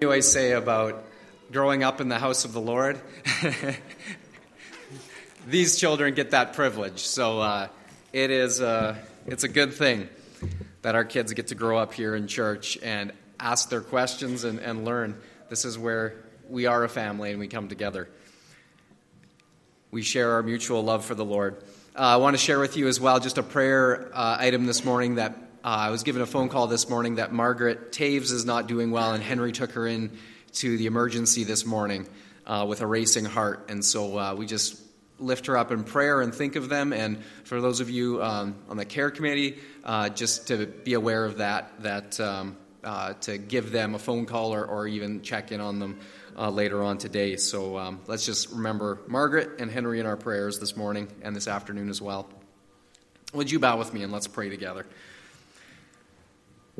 You always say about growing up in the house of the Lord. These children get that privilege, so uh, it is uh, it's a good thing that our kids get to grow up here in church and ask their questions and, and learn. This is where we are a family and we come together. We share our mutual love for the Lord. Uh, I want to share with you as well just a prayer uh, item this morning that uh, I was given a phone call this morning that Margaret Taves is not doing well, and Henry took her in to the emergency this morning uh, with a racing heart. And so uh, we just lift her up in prayer and think of them. And for those of you um, on the care committee, uh, just to be aware of that, that um, to give them a phone call or, or even check in on them uh, later on today. So um, let's just remember Margaret and Henry in our prayers this morning and this afternoon as well. Would you bow with me and let's pray together?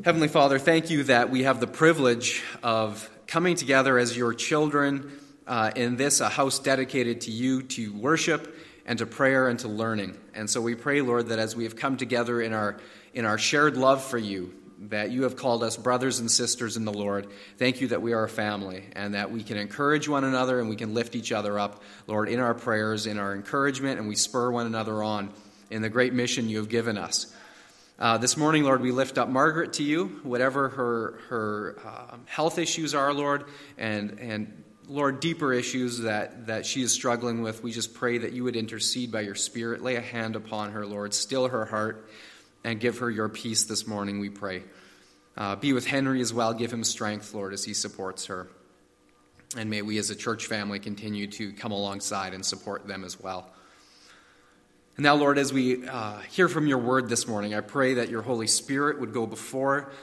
Heavenly Father, thank you that we have the privilege of coming together as your children uh, in this, a house dedicated to you to worship and to prayer and to learning. And so we pray, Lord, that as we have come together in our, in our shared love for you, that you have called us brothers and sisters in the Lord. Thank you that we are a family and that we can encourage one another and we can lift each other up, Lord, in our prayers, in our encouragement, and we spur one another on in the great mission you have given us. Uh, this morning, Lord, we lift up Margaret to you, whatever her, her uh, health issues are, Lord, and, and Lord, deeper issues that, that she is struggling with. We just pray that you would intercede by your Spirit, lay a hand upon her, Lord, still her heart and give her your peace this morning, we pray. Uh, be with Henry as well. Give him strength, Lord, as he supports her. And may we as a church family continue to come alongside and support them as well. And now, Lord, as we uh, hear from your word this morning, I pray that your Holy Spirit would go before,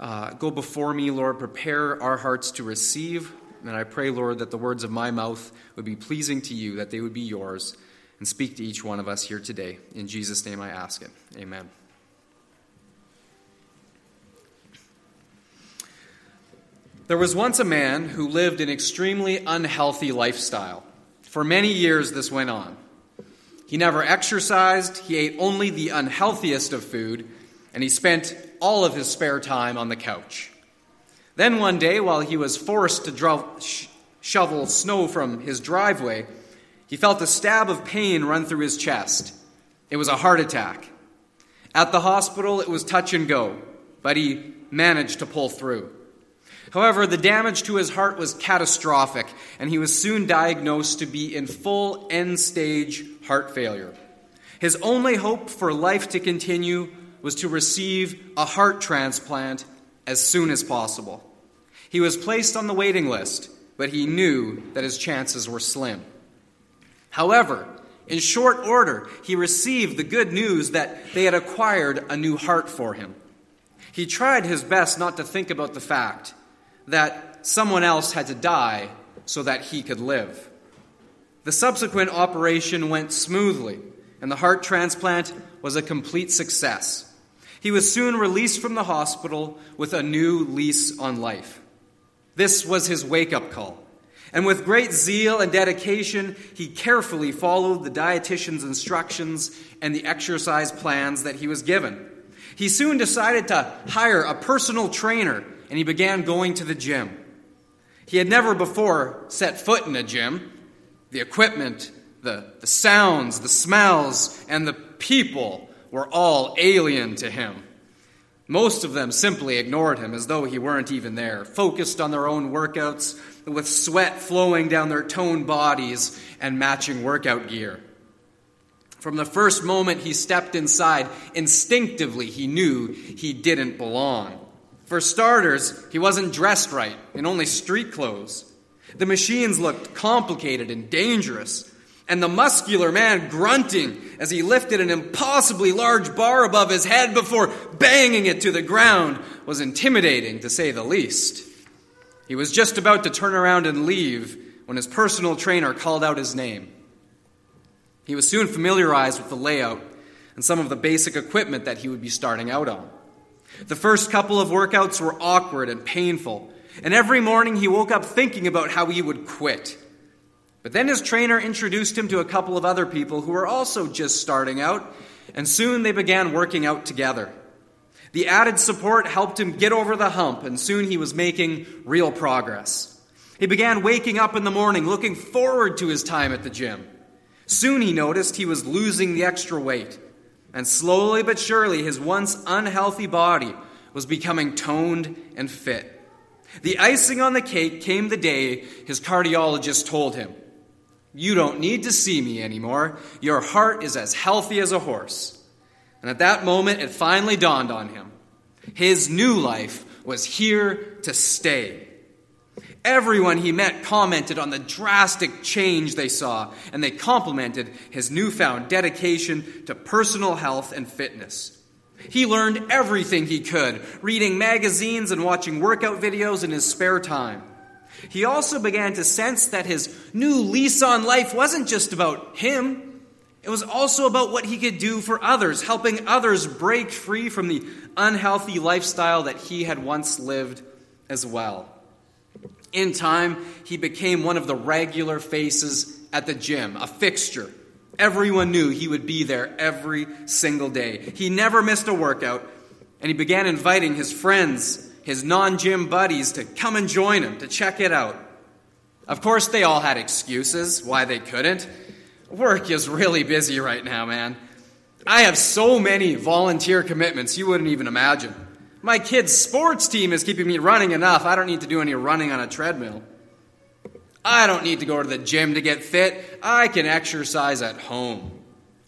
uh, go before me, Lord, prepare our hearts to receive. And I pray, Lord, that the words of my mouth would be pleasing to you, that they would be yours, and speak to each one of us here today. In Jesus' name I ask it. Amen. There was once a man who lived an extremely unhealthy lifestyle. For many years, this went on. He never exercised, he ate only the unhealthiest of food, and he spent all of his spare time on the couch. Then one day, while he was forced to dro- sh- shovel snow from his driveway, he felt a stab of pain run through his chest. It was a heart attack. At the hospital, it was touch and go, but he managed to pull through. However, the damage to his heart was catastrophic, and he was soon diagnosed to be in full end stage heart failure. His only hope for life to continue was to receive a heart transplant as soon as possible. He was placed on the waiting list, but he knew that his chances were slim. However, in short order, he received the good news that they had acquired a new heart for him. He tried his best not to think about the fact that someone else had to die so that he could live. The subsequent operation went smoothly, and the heart transplant was a complete success. He was soon released from the hospital with a new lease on life. This was his wake up call. And with great zeal and dedication, he carefully followed the dietitian's instructions and the exercise plans that he was given. He soon decided to hire a personal trainer and he began going to the gym. He had never before set foot in a gym. The equipment, the, the sounds, the smells, and the people were all alien to him. Most of them simply ignored him as though he weren't even there, focused on their own workouts, with sweat flowing down their toned bodies and matching workout gear. From the first moment he stepped inside, instinctively he knew he didn't belong. For starters, he wasn't dressed right, in only street clothes. The machines looked complicated and dangerous, and the muscular man grunting as he lifted an impossibly large bar above his head before banging it to the ground was intimidating, to say the least. He was just about to turn around and leave when his personal trainer called out his name. He was soon familiarized with the layout and some of the basic equipment that he would be starting out on. The first couple of workouts were awkward and painful, and every morning he woke up thinking about how he would quit. But then his trainer introduced him to a couple of other people who were also just starting out, and soon they began working out together. The added support helped him get over the hump, and soon he was making real progress. He began waking up in the morning, looking forward to his time at the gym. Soon he noticed he was losing the extra weight, and slowly but surely his once unhealthy body was becoming toned and fit. The icing on the cake came the day his cardiologist told him, You don't need to see me anymore. Your heart is as healthy as a horse. And at that moment, it finally dawned on him. His new life was here to stay. Everyone he met commented on the drastic change they saw, and they complimented his newfound dedication to personal health and fitness. He learned everything he could, reading magazines and watching workout videos in his spare time. He also began to sense that his new lease on life wasn't just about him, it was also about what he could do for others, helping others break free from the unhealthy lifestyle that he had once lived as well. In time, he became one of the regular faces at the gym, a fixture. Everyone knew he would be there every single day. He never missed a workout, and he began inviting his friends, his non gym buddies, to come and join him, to check it out. Of course, they all had excuses why they couldn't. Work is really busy right now, man. I have so many volunteer commitments you wouldn't even imagine. My kid's sports team is keeping me running enough. I don't need to do any running on a treadmill. I don't need to go to the gym to get fit. I can exercise at home.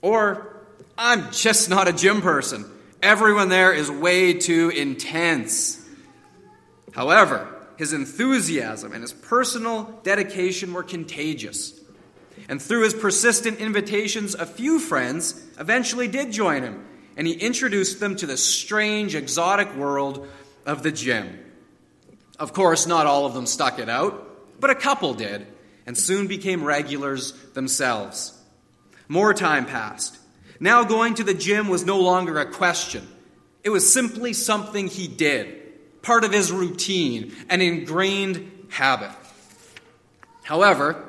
Or I'm just not a gym person. Everyone there is way too intense. However, his enthusiasm and his personal dedication were contagious. And through his persistent invitations, a few friends eventually did join him, and he introduced them to the strange, exotic world of the gym. Of course, not all of them stuck it out, but a couple did, and soon became regulars themselves. More time passed. Now going to the gym was no longer a question. It was simply something he did, part of his routine, an ingrained habit. However,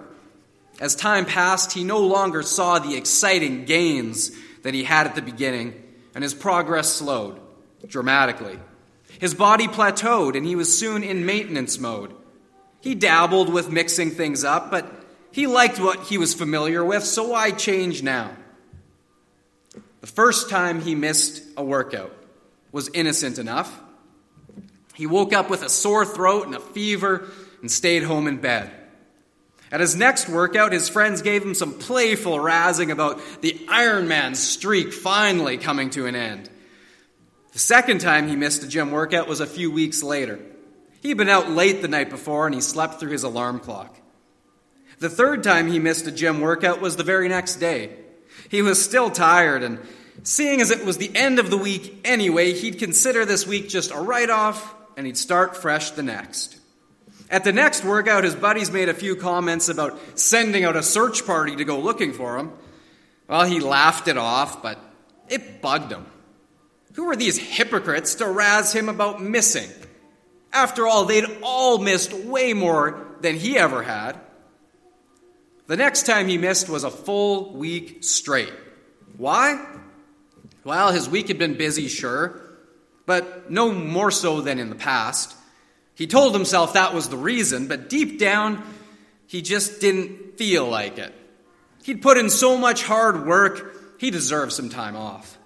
as time passed, he no longer saw the exciting gains that he had at the beginning, and his progress slowed dramatically. His body plateaued, and he was soon in maintenance mode. He dabbled with mixing things up, but he liked what he was familiar with, so why change now? The first time he missed a workout was innocent enough. He woke up with a sore throat and a fever and stayed home in bed. At his next workout, his friends gave him some playful razzing about the Ironman streak finally coming to an end. The second time he missed a gym workout was a few weeks later. He'd been out late the night before and he slept through his alarm clock. The third time he missed a gym workout was the very next day. He was still tired, and seeing as it was the end of the week anyway, he'd consider this week just a write off and he'd start fresh the next. At the next workout, his buddies made a few comments about sending out a search party to go looking for him. Well, he laughed it off, but it bugged him. Who were these hypocrites to razz him about missing? After all, they'd all missed way more than he ever had. The next time he missed was a full week straight. Why? Well, his week had been busy, sure, but no more so than in the past. He told himself that was the reason, but deep down, he just didn't feel like it. He'd put in so much hard work, he deserved some time off.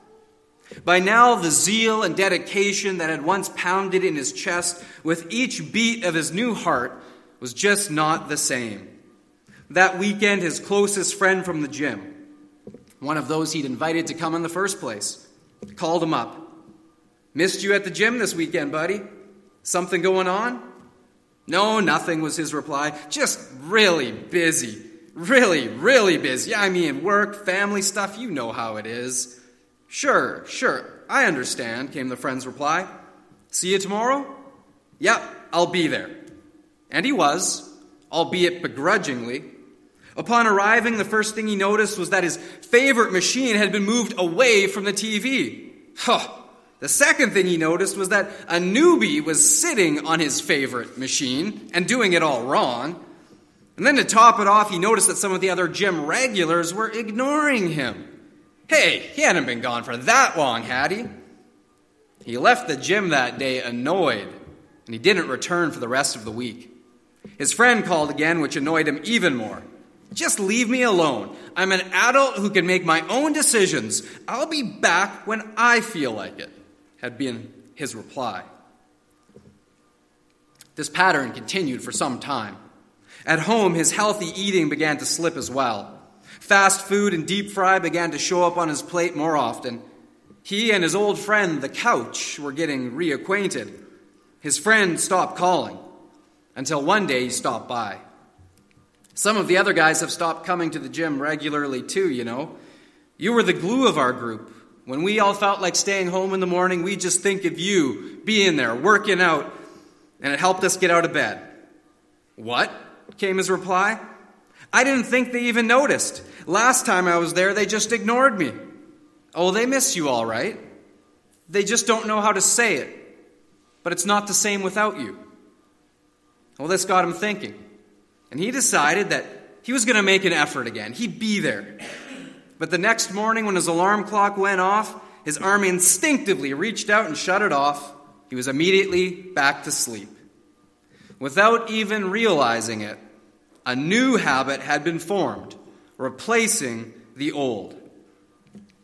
By now, the zeal and dedication that had once pounded in his chest with each beat of his new heart was just not the same. That weekend, his closest friend from the gym, one of those he'd invited to come in the first place, called him up. Missed you at the gym this weekend, buddy. Something going on? No, nothing was his reply. Just really busy. Really, really busy. I mean, work, family stuff, you know how it is. Sure, sure, I understand, came the friend's reply. See you tomorrow? Yep, I'll be there. And he was, albeit begrudgingly. Upon arriving, the first thing he noticed was that his favorite machine had been moved away from the TV. Huh, the second thing he noticed was that a newbie was sitting on his favorite machine and doing it all wrong. And then to top it off, he noticed that some of the other gym regulars were ignoring him. Hey, he hadn't been gone for that long, had he? He left the gym that day annoyed, and he didn't return for the rest of the week. His friend called again, which annoyed him even more. Just leave me alone. I'm an adult who can make my own decisions. I'll be back when I feel like it, had been his reply. This pattern continued for some time. At home, his healthy eating began to slip as well. Fast food and deep fry began to show up on his plate more often. He and his old friend, the couch, were getting reacquainted. His friend stopped calling until one day he stopped by. Some of the other guys have stopped coming to the gym regularly too, you know. You were the glue of our group. When we all felt like staying home in the morning, we just think of you being there, working out, and it helped us get out of bed. What? came his reply. I didn't think they even noticed. Last time I was there, they just ignored me. Oh, they miss you all right. They just don't know how to say it. But it's not the same without you. Well, this got him thinking. And he decided that he was going to make an effort again. He'd be there. But the next morning, when his alarm clock went off, his arm instinctively reached out and shut it off. He was immediately back to sleep. Without even realizing it, a new habit had been formed, replacing the old.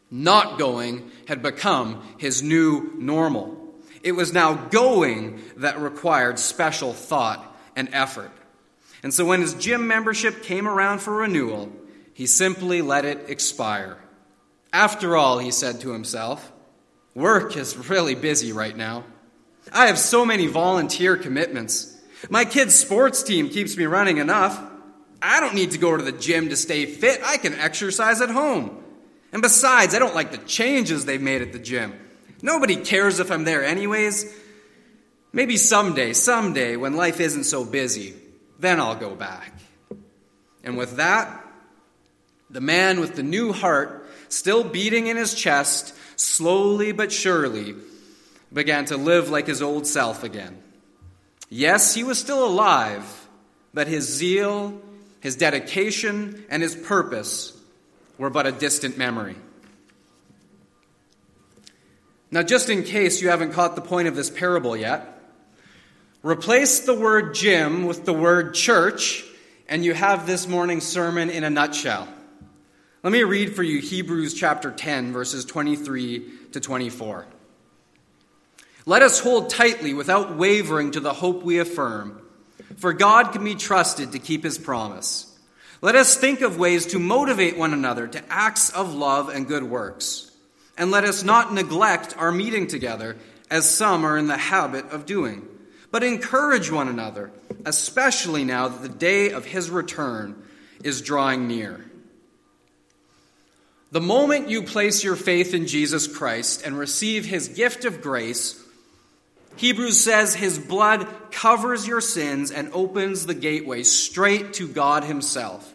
Not going had become his new normal. It was now going that required special thought and effort. And so when his gym membership came around for renewal, he simply let it expire. After all, he said to himself, work is really busy right now. I have so many volunteer commitments. My kid's sports team keeps me running enough. I don't need to go to the gym to stay fit. I can exercise at home. And besides, I don't like the changes they've made at the gym. Nobody cares if I'm there anyways. Maybe someday, someday, when life isn't so busy, then I'll go back. And with that, the man with the new heart still beating in his chest, slowly but surely, began to live like his old self again. Yes, he was still alive, but his zeal, his dedication, and his purpose were but a distant memory. Now, just in case you haven't caught the point of this parable yet, replace the word gym with the word church, and you have this morning's sermon in a nutshell. Let me read for you Hebrews chapter 10, verses 23 to 24. Let us hold tightly without wavering to the hope we affirm, for God can be trusted to keep his promise. Let us think of ways to motivate one another to acts of love and good works. And let us not neglect our meeting together, as some are in the habit of doing, but encourage one another, especially now that the day of his return is drawing near. The moment you place your faith in Jesus Christ and receive his gift of grace, Hebrews says his blood covers your sins and opens the gateway straight to God himself.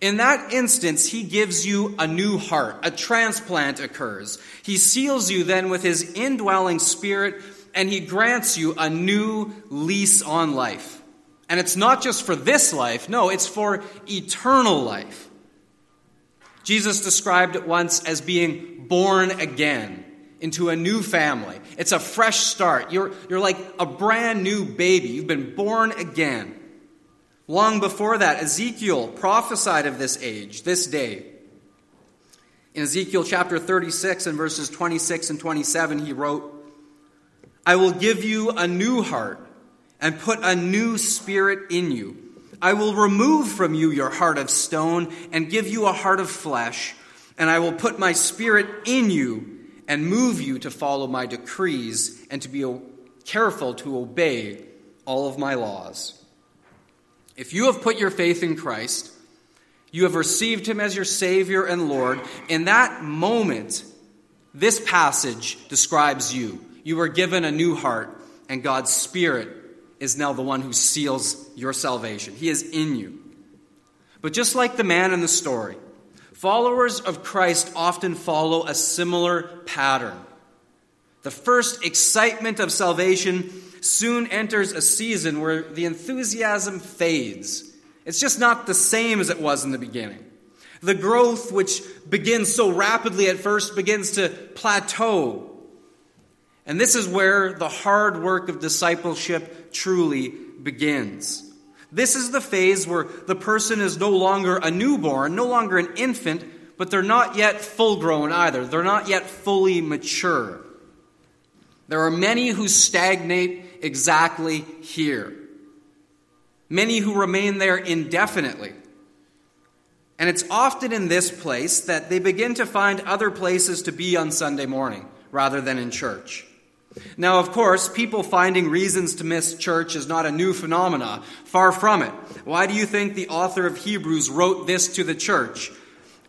In that instance, he gives you a new heart. A transplant occurs. He seals you then with his indwelling spirit, and he grants you a new lease on life. And it's not just for this life, no, it's for eternal life. Jesus described it once as being born again into a new family. It's a fresh start. You're, you're like a brand new baby. You've been born again. Long before that, Ezekiel prophesied of this age, this day. In Ezekiel chapter 36 and verses 26 and 27, he wrote, I will give you a new heart and put a new spirit in you. I will remove from you your heart of stone and give you a heart of flesh, and I will put my spirit in you and move you to follow my decrees and to be careful to obey all of my laws. If you have put your faith in Christ, you have received him as your Savior and Lord, in that moment, this passage describes you. You were given a new heart, and God's Spirit is now the one who seals your salvation. He is in you. But just like the man in the story, followers of Christ often follow a similar pattern. The first excitement of salvation soon enters a season where the enthusiasm fades. It's just not the same as it was in the beginning. The growth, which begins so rapidly at first, begins to plateau. And this is where the hard work of discipleship truly begins. This is the phase where the person is no longer a newborn, no longer an infant, but they're not yet full grown either. They're not yet fully mature. There are many who stagnate exactly here, many who remain there indefinitely. And it's often in this place that they begin to find other places to be on Sunday morning rather than in church. Now, of course, people finding reasons to miss church is not a new phenomena. Far from it. Why do you think the author of Hebrews wrote this to the church?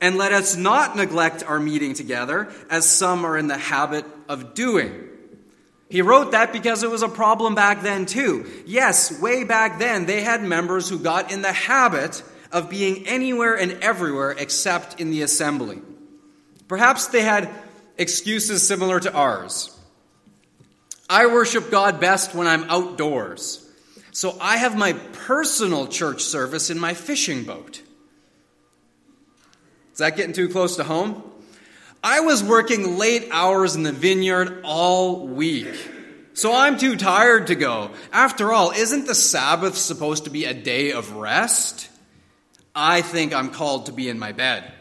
And let us not neglect our meeting together, as some are in the habit of doing. He wrote that because it was a problem back then, too. Yes, way back then, they had members who got in the habit of being anywhere and everywhere except in the assembly. Perhaps they had excuses similar to ours. I worship God best when I'm outdoors. So I have my personal church service in my fishing boat. Is that getting too close to home? I was working late hours in the vineyard all week. So I'm too tired to go. After all, isn't the Sabbath supposed to be a day of rest? I think I'm called to be in my bed.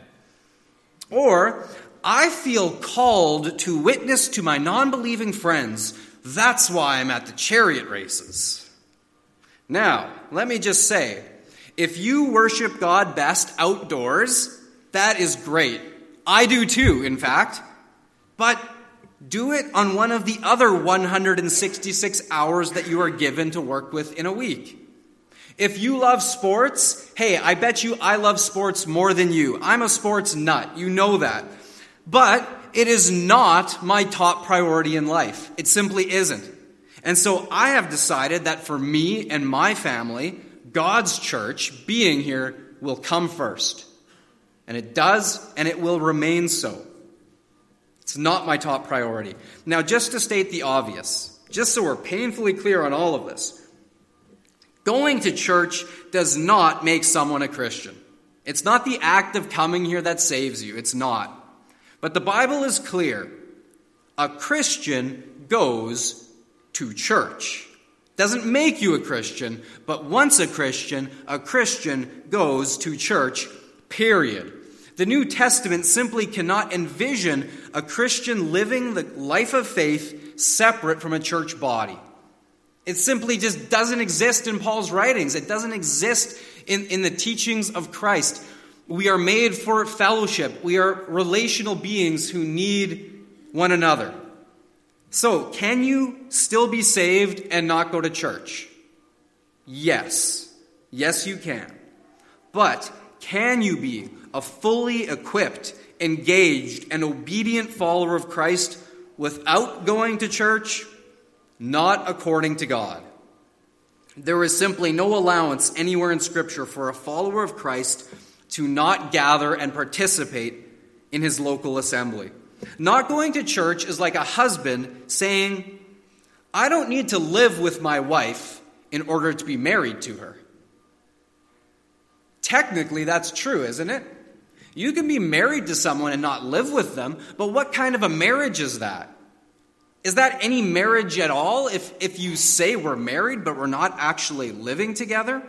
Or, I feel called to witness to my non believing friends that's why I'm at the chariot races. Now, let me just say if you worship God best outdoors, that is great. I do too, in fact. But do it on one of the other 166 hours that you are given to work with in a week. If you love sports, hey, I bet you I love sports more than you. I'm a sports nut. You know that. But it is not my top priority in life. It simply isn't. And so I have decided that for me and my family, God's church being here will come first. And it does, and it will remain so. It's not my top priority. Now, just to state the obvious, just so we're painfully clear on all of this, going to church does not make someone a Christian. It's not the act of coming here that saves you. It's not. But the Bible is clear. A Christian goes to church. Doesn't make you a Christian, but once a Christian, a Christian goes to church, period. The New Testament simply cannot envision a Christian living the life of faith separate from a church body. It simply just doesn't exist in Paul's writings. It doesn't exist in, in the teachings of Christ. We are made for fellowship. We are relational beings who need one another. So, can you still be saved and not go to church? Yes. Yes, you can. But can you be a fully equipped, engaged, and obedient follower of Christ without going to church? Not according to God. There is simply no allowance anywhere in Scripture for a follower of Christ to not gather and participate in his local assembly. Not going to church is like a husband saying, I don't need to live with my wife in order to be married to her. Technically, that's true, isn't it? You can be married to someone and not live with them, but what kind of a marriage is that? Is that any marriage at all if, if you say we're married but we're not actually living together?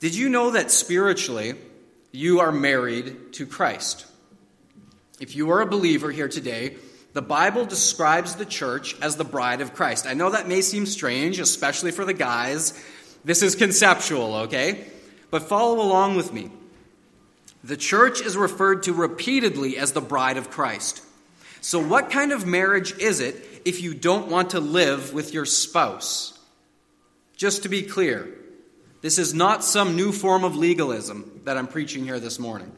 Did you know that spiritually, you are married to Christ. If you are a believer here today, the Bible describes the church as the bride of Christ. I know that may seem strange, especially for the guys. This is conceptual, okay? But follow along with me. The church is referred to repeatedly as the bride of Christ. So, what kind of marriage is it if you don't want to live with your spouse? Just to be clear, this is not some new form of legalism that I'm preaching here this morning.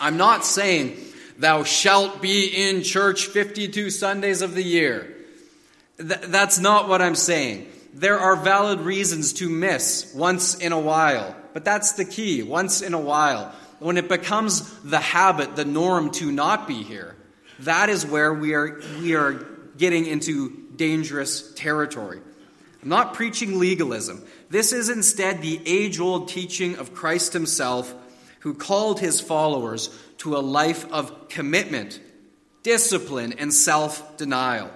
I'm not saying, thou shalt be in church 52 Sundays of the year. Th- that's not what I'm saying. There are valid reasons to miss once in a while, but that's the key once in a while. When it becomes the habit, the norm to not be here, that is where we are, we are getting into dangerous territory. I'm not preaching legalism. This is instead the age old teaching of Christ himself, who called his followers to a life of commitment, discipline, and self denial.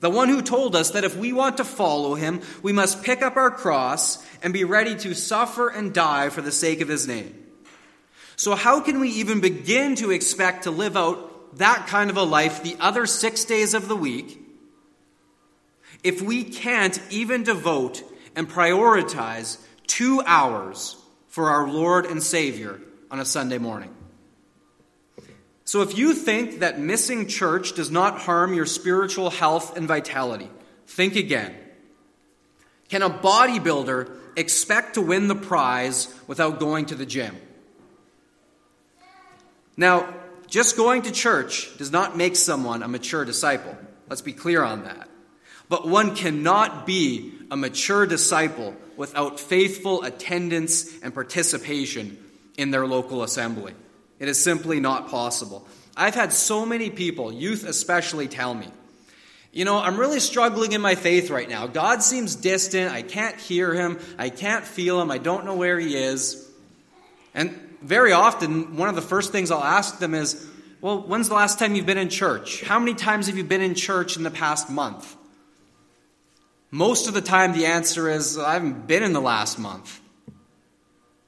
The one who told us that if we want to follow him, we must pick up our cross and be ready to suffer and die for the sake of his name. So, how can we even begin to expect to live out that kind of a life the other six days of the week if we can't even devote and prioritize two hours for our Lord and Savior on a Sunday morning? So, if you think that missing church does not harm your spiritual health and vitality, think again. Can a bodybuilder expect to win the prize without going to the gym? Now, just going to church does not make someone a mature disciple. Let's be clear on that. But one cannot be a mature disciple without faithful attendance and participation in their local assembly. It is simply not possible. I've had so many people, youth especially, tell me, you know, I'm really struggling in my faith right now. God seems distant. I can't hear him. I can't feel him. I don't know where he is. And very often, one of the first things I'll ask them is, Well, when's the last time you've been in church? How many times have you been in church in the past month? Most of the time, the answer is, I haven't been in the last month.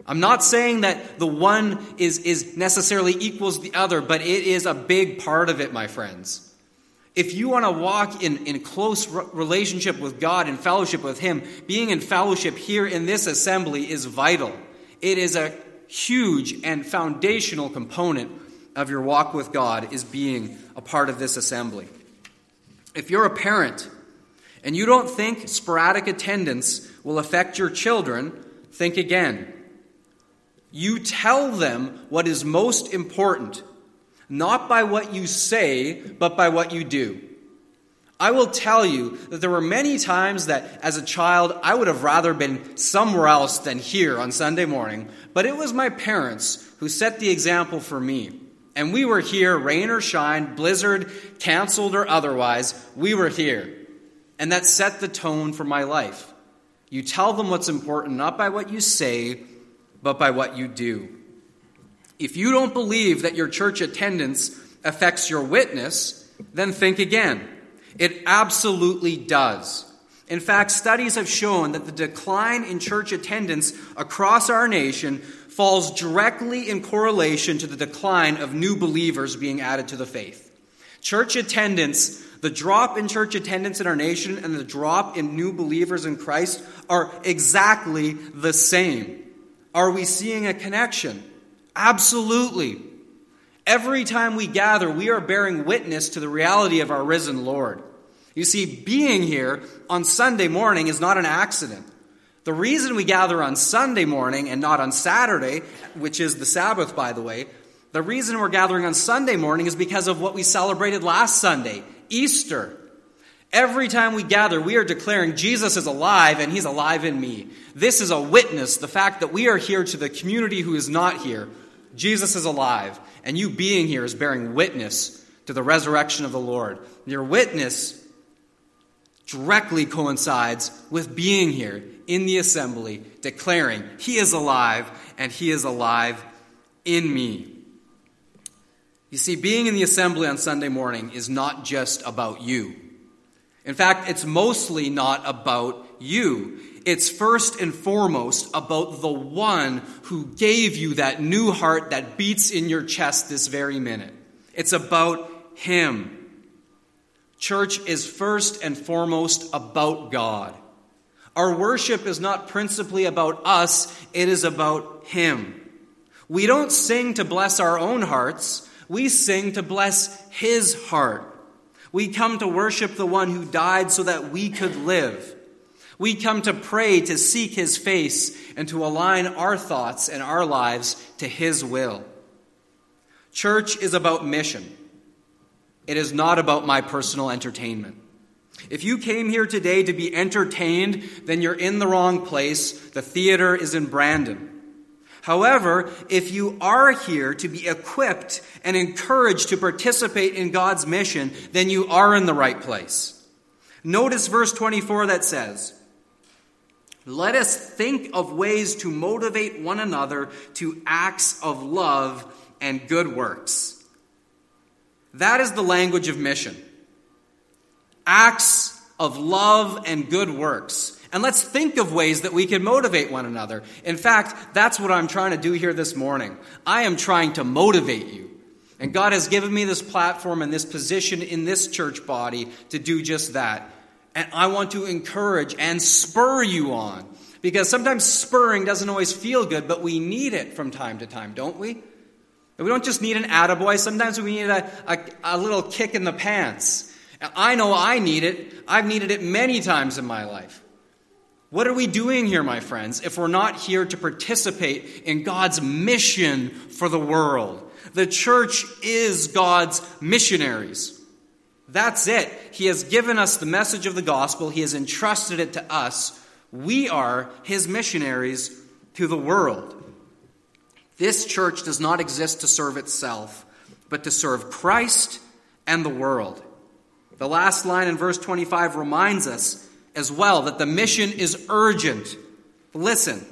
I'm not saying that the one is, is necessarily equals the other, but it is a big part of it, my friends. If you want to walk in, in close relationship with God and fellowship with Him, being in fellowship here in this assembly is vital. It is a huge and foundational component of your walk with God is being a part of this assembly. If you're a parent and you don't think sporadic attendance will affect your children, think again. You tell them what is most important, not by what you say, but by what you do. I will tell you that there were many times that as a child I would have rather been somewhere else than here on Sunday morning, but it was my parents who set the example for me. And we were here, rain or shine, blizzard, canceled or otherwise, we were here. And that set the tone for my life. You tell them what's important, not by what you say, but by what you do. If you don't believe that your church attendance affects your witness, then think again. It absolutely does. In fact, studies have shown that the decline in church attendance across our nation falls directly in correlation to the decline of new believers being added to the faith. Church attendance, the drop in church attendance in our nation and the drop in new believers in Christ are exactly the same. Are we seeing a connection? Absolutely. Every time we gather, we are bearing witness to the reality of our risen Lord. You see, being here on Sunday morning is not an accident. The reason we gather on Sunday morning and not on Saturday, which is the Sabbath, by the way, the reason we're gathering on Sunday morning is because of what we celebrated last Sunday, Easter. Every time we gather, we are declaring Jesus is alive and he's alive in me. This is a witness, the fact that we are here to the community who is not here. Jesus is alive, and you being here is bearing witness to the resurrection of the Lord. Your witness directly coincides with being here in the assembly, declaring, He is alive, and He is alive in me. You see, being in the assembly on Sunday morning is not just about you. In fact, it's mostly not about you. It's first and foremost about the one who gave you that new heart that beats in your chest this very minute. It's about Him. Church is first and foremost about God. Our worship is not principally about us, it is about Him. We don't sing to bless our own hearts, we sing to bless His heart. We come to worship the one who died so that we could live. We come to pray, to seek His face, and to align our thoughts and our lives to His will. Church is about mission. It is not about my personal entertainment. If you came here today to be entertained, then you're in the wrong place. The theater is in Brandon. However, if you are here to be equipped and encouraged to participate in God's mission, then you are in the right place. Notice verse 24 that says, let us think of ways to motivate one another to acts of love and good works. That is the language of mission. acts of love and good works. And let's think of ways that we can motivate one another. In fact, that's what I'm trying to do here this morning. I am trying to motivate you. And God has given me this platform and this position in this church body to do just that. And I want to encourage and spur you on. Because sometimes spurring doesn't always feel good, but we need it from time to time, don't we? We don't just need an attaboy, sometimes we need a, a, a little kick in the pants. I know I need it. I've needed it many times in my life. What are we doing here, my friends, if we're not here to participate in God's mission for the world? The church is God's missionaries. That's it. He has given us the message of the gospel, He has entrusted it to us. We are His missionaries to the world. This church does not exist to serve itself, but to serve Christ and the world. The last line in verse 25 reminds us as well that the mission is urgent. Listen,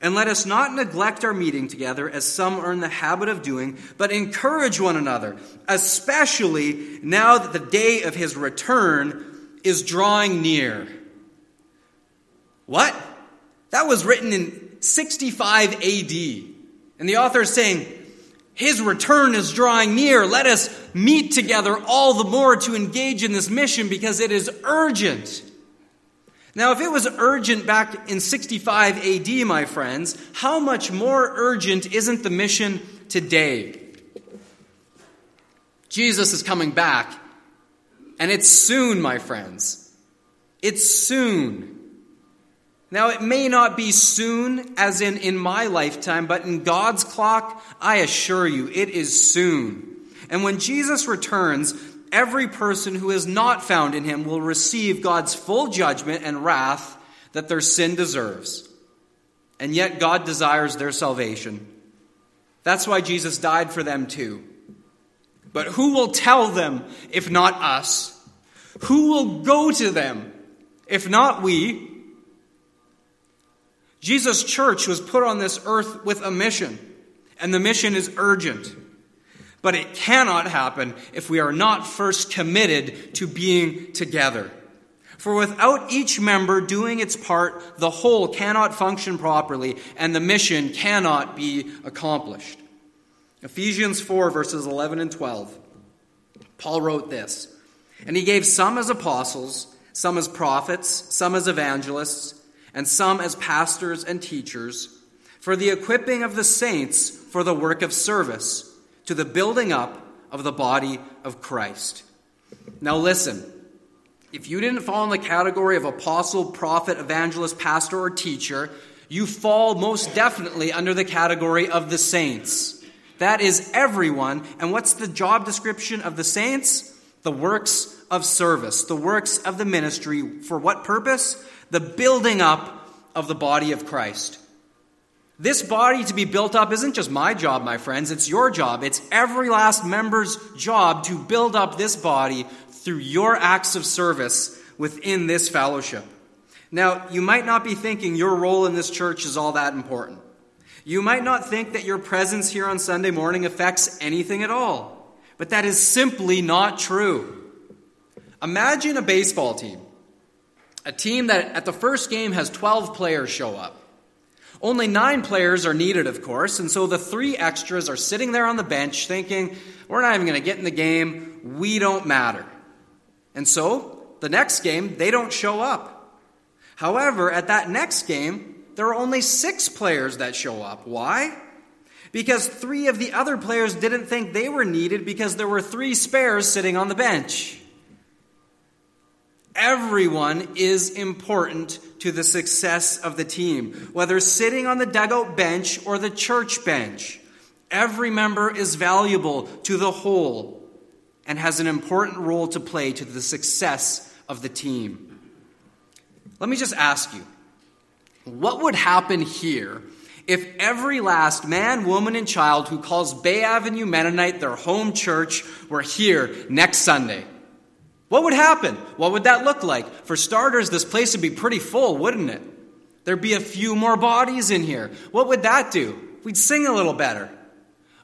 and let us not neglect our meeting together as some are in the habit of doing, but encourage one another, especially now that the day of his return is drawing near. What? That was written in 65 AD. And the author is saying, His return is drawing near. Let us meet together all the more to engage in this mission because it is urgent. Now, if it was urgent back in 65 AD, my friends, how much more urgent isn't the mission today? Jesus is coming back, and it's soon, my friends. It's soon. Now, it may not be soon, as in in my lifetime, but in God's clock, I assure you, it is soon. And when Jesus returns, every person who is not found in him will receive God's full judgment and wrath that their sin deserves. And yet, God desires their salvation. That's why Jesus died for them too. But who will tell them if not us? Who will go to them if not we? Jesus' church was put on this earth with a mission, and the mission is urgent. But it cannot happen if we are not first committed to being together. For without each member doing its part, the whole cannot function properly, and the mission cannot be accomplished. Ephesians 4, verses 11 and 12. Paul wrote this And he gave some as apostles, some as prophets, some as evangelists and some as pastors and teachers, for the equipping of the saints for the work of service, to the building up of the body of Christ. Now, listen. If you didn't fall in the category of apostle, prophet, evangelist, pastor, or teacher, you fall most definitely under the category of the saints. That is everyone. And what's the job description of the saints? The works of service, the works of the ministry. For what purpose? the building up of the body of Christ. This body to be built up isn't just my job, my friends, it's your job. It's every last member's job to build up this body through your acts of service within this fellowship. Now, you might not be thinking your role in this church is all that important. You might not think that your presence here on Sunday morning affects anything at all, but that is simply not true. Imagine a baseball team a team that at the first game has 12 players show up. Only nine players are needed, of course, and so the three extras are sitting there on the bench thinking, we're not even going to get in the game, we don't matter. And so, the next game, they don't show up. However, at that next game, there are only six players that show up. Why? Because three of the other players didn't think they were needed because there were three spares sitting on the bench. Everyone is important to the success of the team, whether sitting on the dugout bench or the church bench. Every member is valuable to the whole and has an important role to play to the success of the team. Let me just ask you what would happen here if every last man, woman, and child who calls Bay Avenue Mennonite their home church were here next Sunday? What would happen? What would that look like? For starters, this place would be pretty full, wouldn't it? There'd be a few more bodies in here. What would that do? We'd sing a little better.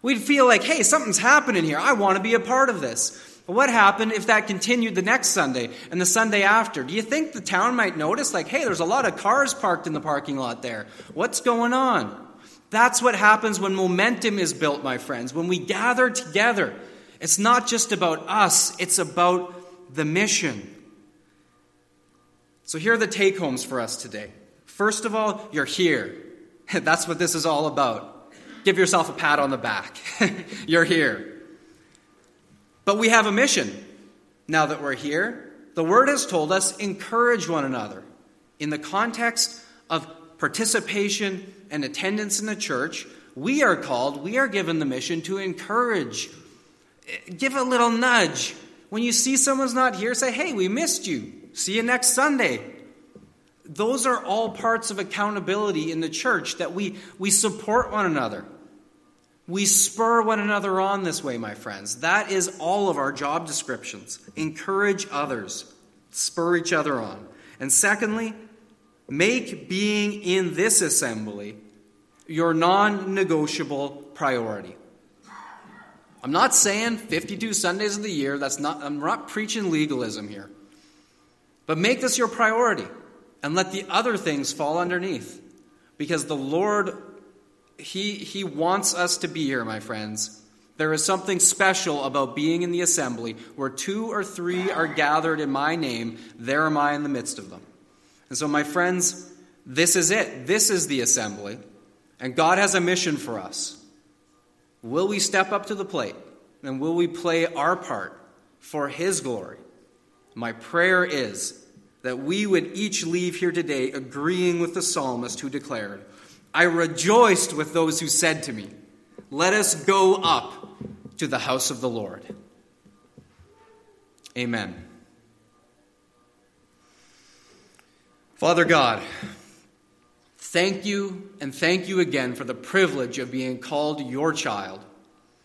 We'd feel like, hey, something's happening here. I want to be a part of this. But what happened if that continued the next Sunday and the Sunday after? Do you think the town might notice, like, hey, there's a lot of cars parked in the parking lot there? What's going on? That's what happens when momentum is built, my friends. When we gather together, it's not just about us, it's about the mission. So here are the take homes for us today. First of all, you're here. That's what this is all about. Give yourself a pat on the back. you're here. But we have a mission now that we're here. The Word has told us encourage one another. In the context of participation and attendance in the church, we are called, we are given the mission to encourage. Give a little nudge. When you see someone's not here, say, hey, we missed you. See you next Sunday. Those are all parts of accountability in the church that we, we support one another. We spur one another on this way, my friends. That is all of our job descriptions. Encourage others, spur each other on. And secondly, make being in this assembly your non negotiable priority. I'm not saying 52 Sundays of the year, that's not I'm not preaching legalism here. But make this your priority and let the other things fall underneath. Because the Lord he, he wants us to be here, my friends. There is something special about being in the assembly where two or three are gathered in my name, there am I in the midst of them. And so, my friends, this is it. This is the assembly. And God has a mission for us. Will we step up to the plate? And will we play our part for His glory? My prayer is that we would each leave here today agreeing with the psalmist who declared, I rejoiced with those who said to me, Let us go up to the house of the Lord. Amen. Father God, thank you and thank you again for the privilege of being called your child,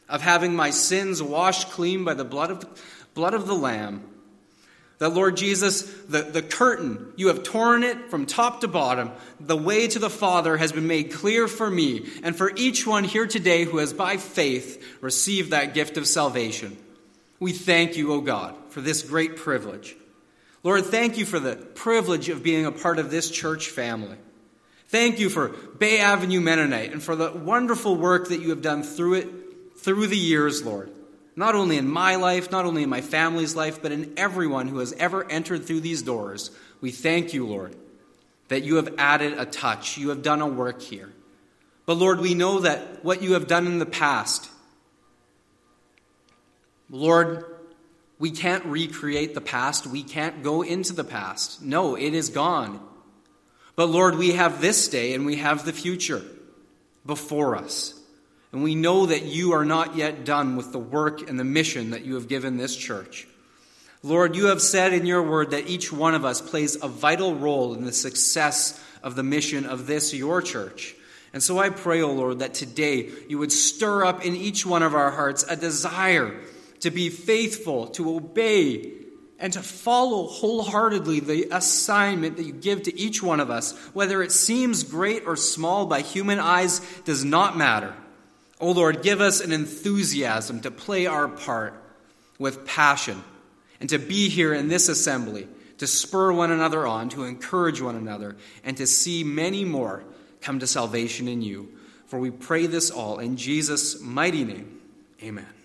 of having my sins washed clean by the blood of, blood of the Lamb that, Lord Jesus, the, the curtain, you have torn it from top to bottom. The way to the Father has been made clear for me and for each one here today who has by faith received that gift of salvation. We thank you, O God, for this great privilege. Lord, thank you for the privilege of being a part of this church family. Thank you for Bay Avenue Mennonite and for the wonderful work that you have done through it through the years, Lord not only in my life, not only in my family's life, but in everyone who has ever entered through these doors. We thank you, Lord, that you have added a touch. You have done a work here. But Lord, we know that what you have done in the past, Lord, we can't recreate the past. We can't go into the past. No, it is gone. But Lord, we have this day and we have the future before us. And we know that you are not yet done with the work and the mission that you have given this church. Lord, you have said in your word that each one of us plays a vital role in the success of the mission of this, your church. And so I pray, O oh Lord, that today you would stir up in each one of our hearts a desire to be faithful, to obey, and to follow wholeheartedly the assignment that you give to each one of us. Whether it seems great or small by human eyes does not matter. O oh Lord, give us an enthusiasm to play our part with passion and to be here in this assembly, to spur one another on, to encourage one another, and to see many more come to salvation in you. For we pray this all in Jesus' mighty name. Amen.